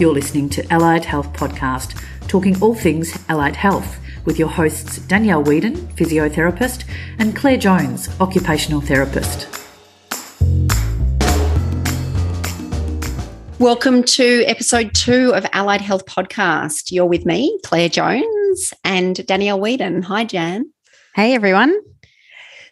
You're listening to Allied Health Podcast, talking all things allied health, with your hosts Danielle Whedon, physiotherapist, and Claire Jones, occupational therapist. Welcome to episode two of Allied Health Podcast. You're with me, Claire Jones, and Danielle Whedon. Hi, Jan. Hey, everyone.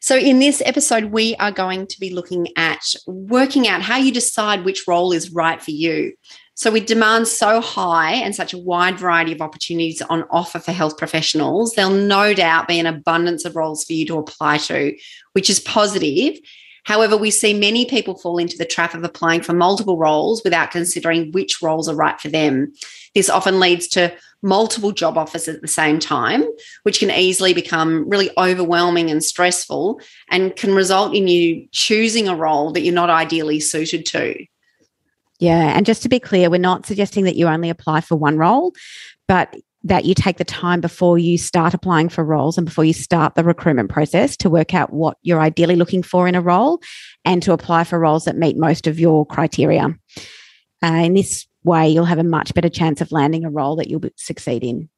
So, in this episode, we are going to be looking at working out how you decide which role is right for you. So, with demand so high and such a wide variety of opportunities on offer for health professionals, there'll no doubt be an abundance of roles for you to apply to, which is positive. However, we see many people fall into the trap of applying for multiple roles without considering which roles are right for them. This often leads to multiple job offers at the same time, which can easily become really overwhelming and stressful and can result in you choosing a role that you're not ideally suited to. Yeah. And just to be clear, we're not suggesting that you only apply for one role, but that you take the time before you start applying for roles and before you start the recruitment process to work out what you're ideally looking for in a role and to apply for roles that meet most of your criteria. Uh, in this way, you'll have a much better chance of landing a role that you'll succeed in.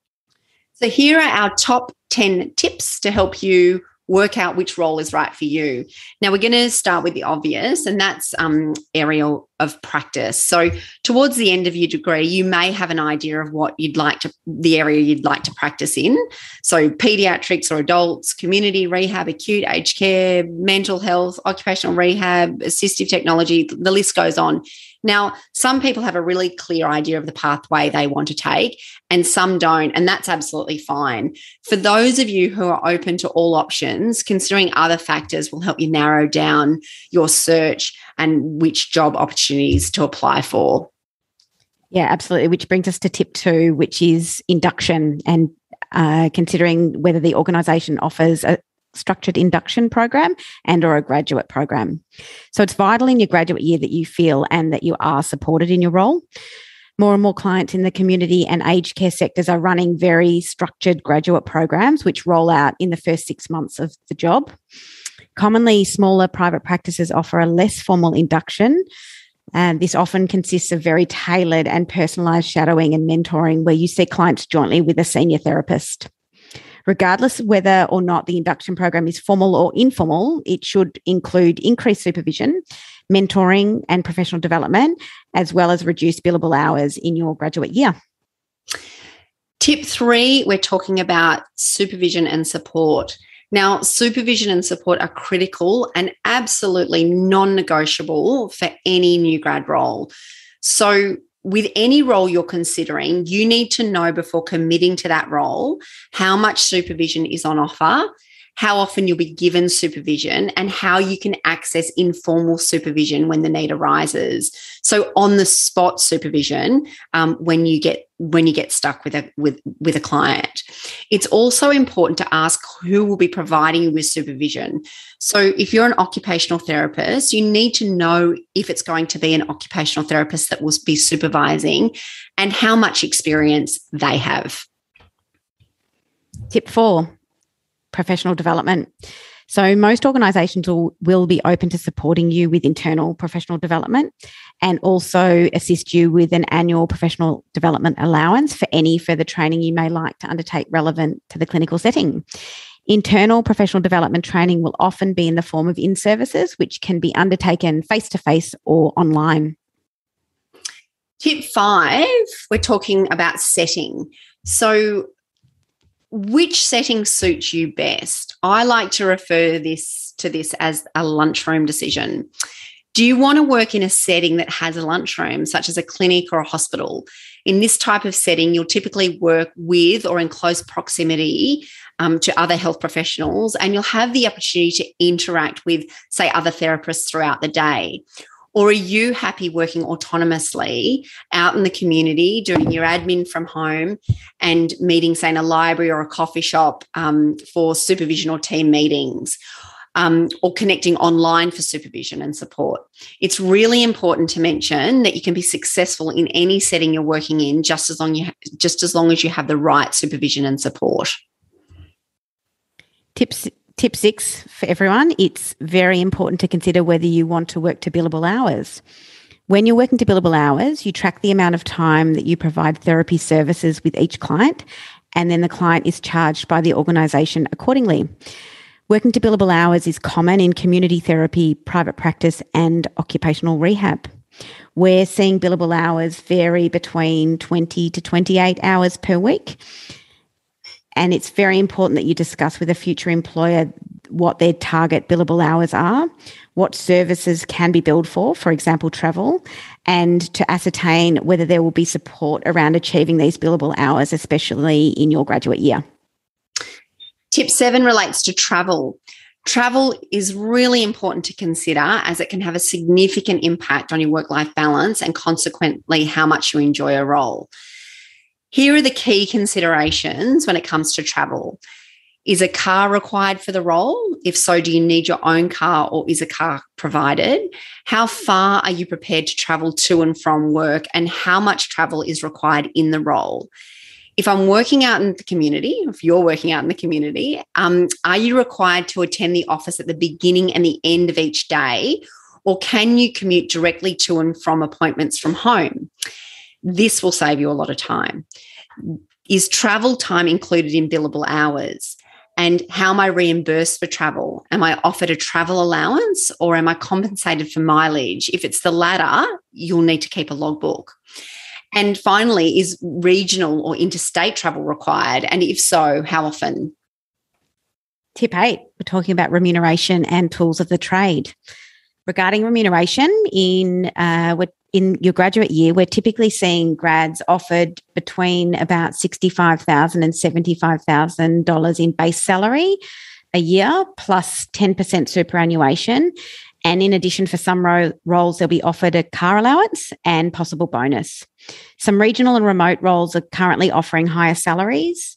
So, here are our top 10 tips to help you work out which role is right for you. Now, we're going to start with the obvious, and that's um, area of practice. So, towards the end of your degree, you may have an idea of what you'd like to, the area you'd like to practice in. So, pediatrics or adults, community rehab, acute aged care, mental health, occupational rehab, assistive technology, the list goes on. Now, some people have a really clear idea of the pathway they want to take, and some don't, and that's absolutely fine. For those of you who are open to all options, considering other factors will help you narrow down your search and which job opportunities to apply for. Yeah, absolutely. Which brings us to tip two, which is induction and uh, considering whether the organisation offers a, structured induction program and or a graduate program. So it's vital in your graduate year that you feel and that you are supported in your role. More and more clients in the community and aged care sectors are running very structured graduate programs which roll out in the first 6 months of the job. Commonly smaller private practices offer a less formal induction and this often consists of very tailored and personalized shadowing and mentoring where you see clients jointly with a senior therapist regardless of whether or not the induction program is formal or informal, it should include increased supervision, mentoring, and professional development, as well as reduced billable hours in your graduate year. Tip three, we're talking about supervision and support. Now, supervision and support are critical and absolutely non negotiable for any new grad role. So, with any role you're considering, you need to know before committing to that role how much supervision is on offer, how often you'll be given supervision, and how you can access informal supervision when the need arises. So, on the spot supervision um, when you get when you get stuck with a with with a client. It's also important to ask who will be providing you with supervision. So if you're an occupational therapist, you need to know if it's going to be an occupational therapist that will be supervising and how much experience they have. Tip 4, professional development. So, most organisations will, will be open to supporting you with internal professional development and also assist you with an annual professional development allowance for any further training you may like to undertake relevant to the clinical setting. Internal professional development training will often be in the form of in services, which can be undertaken face to face or online. Tip five, we're talking about setting. So, which setting suits you best? I like to refer this to this as a lunchroom decision. Do you want to work in a setting that has a lunchroom, such as a clinic or a hospital? In this type of setting, you'll typically work with or in close proximity um, to other health professionals, and you'll have the opportunity to interact with, say, other therapists throughout the day. Or are you happy working autonomously out in the community, doing your admin from home and meeting, say, in a library or a coffee shop um, for supervision or team meetings? Um, or connecting online for supervision and support. It's really important to mention that you can be successful in any setting you're working in, just as long you just as long as you have the right supervision and support. Tips Tip six for everyone it's very important to consider whether you want to work to billable hours. When you're working to billable hours, you track the amount of time that you provide therapy services with each client, and then the client is charged by the organisation accordingly. Working to billable hours is common in community therapy, private practice, and occupational rehab. We're seeing billable hours vary between 20 to 28 hours per week. And it's very important that you discuss with a future employer what their target billable hours are, what services can be billed for, for example, travel, and to ascertain whether there will be support around achieving these billable hours, especially in your graduate year. Tip seven relates to travel. Travel is really important to consider as it can have a significant impact on your work life balance and consequently how much you enjoy a role. Here are the key considerations when it comes to travel. Is a car required for the role? If so, do you need your own car or is a car provided? How far are you prepared to travel to and from work? And how much travel is required in the role? If I'm working out in the community, if you're working out in the community, um, are you required to attend the office at the beginning and the end of each day? Or can you commute directly to and from appointments from home? This will save you a lot of time. Is travel time included in billable hours? And how am I reimbursed for travel? Am I offered a travel allowance or am I compensated for mileage? If it's the latter, you'll need to keep a logbook. And finally, is regional or interstate travel required? And if so, how often? Tip eight, we're talking about remuneration and tools of the trade. Regarding remuneration, in uh, in your graduate year, we're typically seeing grads offered between about $65,000 and $75,000 in base salary a year plus 10% superannuation. And in addition, for some ro- roles, they'll be offered a car allowance and possible bonus. Some regional and remote roles are currently offering higher salaries,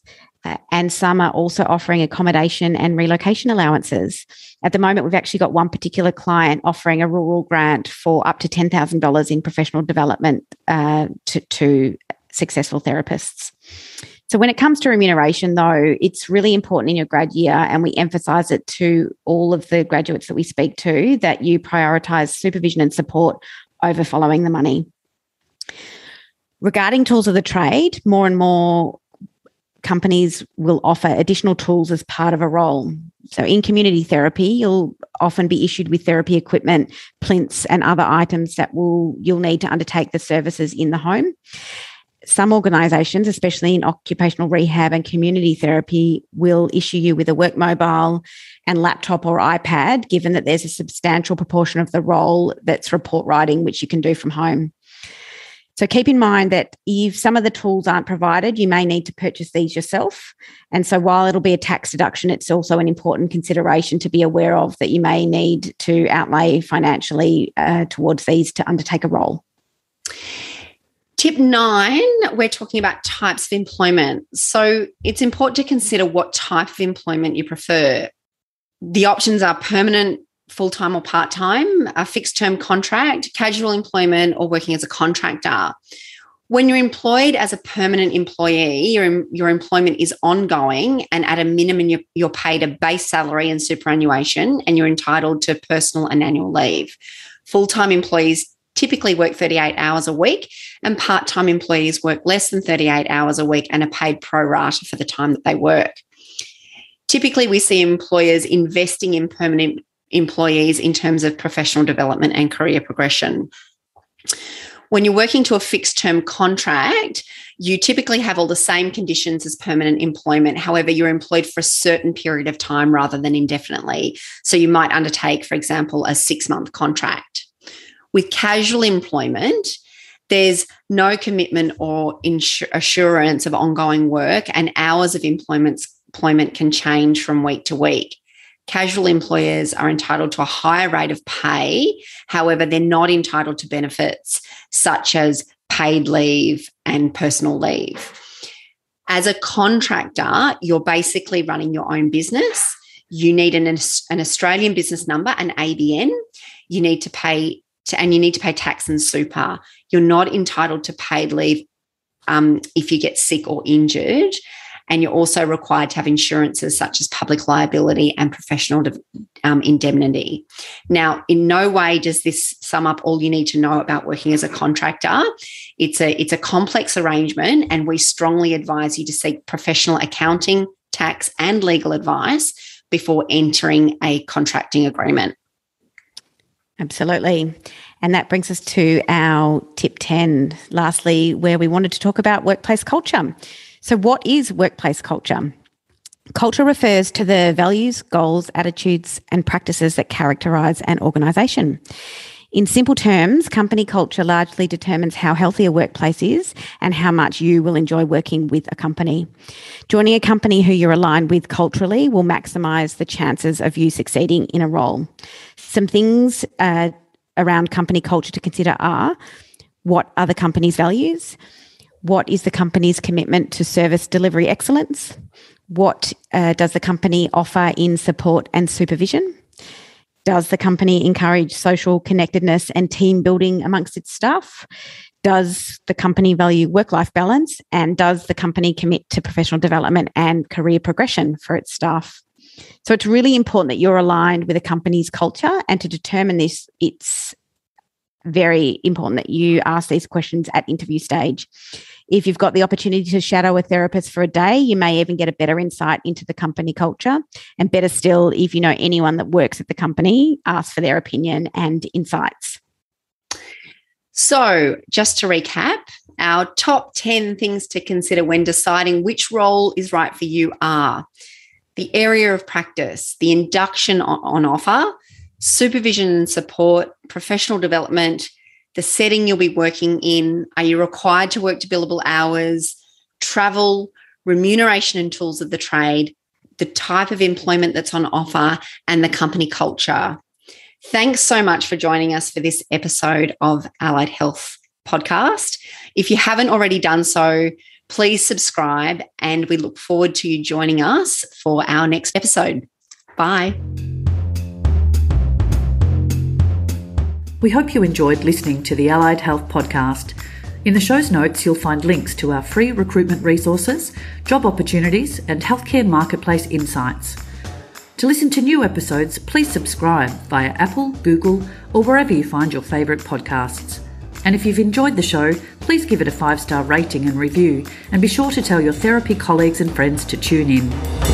and some are also offering accommodation and relocation allowances. At the moment, we've actually got one particular client offering a rural grant for up to $10,000 in professional development uh, to, to successful therapists. So, when it comes to remuneration, though, it's really important in your grad year, and we emphasize it to all of the graduates that we speak to that you prioritize supervision and support over following the money. Regarding tools of the trade, more and more companies will offer additional tools as part of a role. So, in community therapy, you'll often be issued with therapy equipment, plinths, and other items that will you'll need to undertake the services in the home some organisations, especially in occupational rehab and community therapy, will issue you with a work mobile and laptop or iPad, given that there's a substantial proportion of the role that's report writing, which you can do from home. So keep in mind that if some of the tools aren't provided, you may need to purchase these yourself. And so while it'll be a tax deduction, it's also an important consideration to be aware of that you may need to outlay financially uh, towards these to undertake a role. Tip nine, we're talking about types of employment. So it's important to consider what type of employment you prefer. The options are permanent, full time, or part time, a fixed term contract, casual employment, or working as a contractor. When you're employed as a permanent employee, your, your employment is ongoing, and at a minimum, you're, you're paid a base salary and superannuation, and you're entitled to personal and annual leave. Full time employees typically work 38 hours a week, and part time employees work less than 38 hours a week and are paid pro rata for the time that they work. Typically, we see employers investing in permanent employees in terms of professional development and career progression. When you're working to a fixed term contract, you typically have all the same conditions as permanent employment. However, you're employed for a certain period of time rather than indefinitely. So you might undertake, for example, a six month contract. With casual employment, there's no commitment or insur- assurance of ongoing work, and hours of employment, employment can change from week to week. Casual employers are entitled to a higher rate of pay. However, they're not entitled to benefits such as paid leave and personal leave. As a contractor, you're basically running your own business. You need an, an Australian business number, an ABN. You need to pay to, and you need to pay tax and super. You're not entitled to paid leave um, if you get sick or injured. And you're also required to have insurances such as public liability and professional um, indemnity. Now, in no way does this sum up all you need to know about working as a contractor. It's a, it's a complex arrangement, and we strongly advise you to seek professional accounting, tax, and legal advice before entering a contracting agreement. Absolutely. And that brings us to our tip 10, lastly, where we wanted to talk about workplace culture. So, what is workplace culture? Culture refers to the values, goals, attitudes, and practices that characterize an organization. In simple terms, company culture largely determines how healthy a workplace is and how much you will enjoy working with a company. Joining a company who you're aligned with culturally will maximize the chances of you succeeding in a role. Some things uh, around company culture to consider are what are the company's values? What is the company's commitment to service delivery excellence? What uh, does the company offer in support and supervision? Does the company encourage social connectedness and team building amongst its staff? Does the company value work life balance? And does the company commit to professional development and career progression for its staff? So it's really important that you're aligned with a company's culture. And to determine this, it's very important that you ask these questions at interview stage. If you've got the opportunity to shadow a therapist for a day, you may even get a better insight into the company culture. And better still, if you know anyone that works at the company, ask for their opinion and insights. So, just to recap, our top 10 things to consider when deciding which role is right for you are the area of practice, the induction on offer, supervision and support, professional development, the setting you'll be working in. Are you required to work to billable hours, travel, remuneration and tools of the trade, the type of employment that's on offer, and the company culture? Thanks so much for joining us for this episode of Allied Health Podcast. If you haven't already done so, Please subscribe, and we look forward to you joining us for our next episode. Bye. We hope you enjoyed listening to the Allied Health Podcast. In the show's notes, you'll find links to our free recruitment resources, job opportunities, and healthcare marketplace insights. To listen to new episodes, please subscribe via Apple, Google, or wherever you find your favourite podcasts. And if you've enjoyed the show, please give it a five star rating and review, and be sure to tell your therapy colleagues and friends to tune in.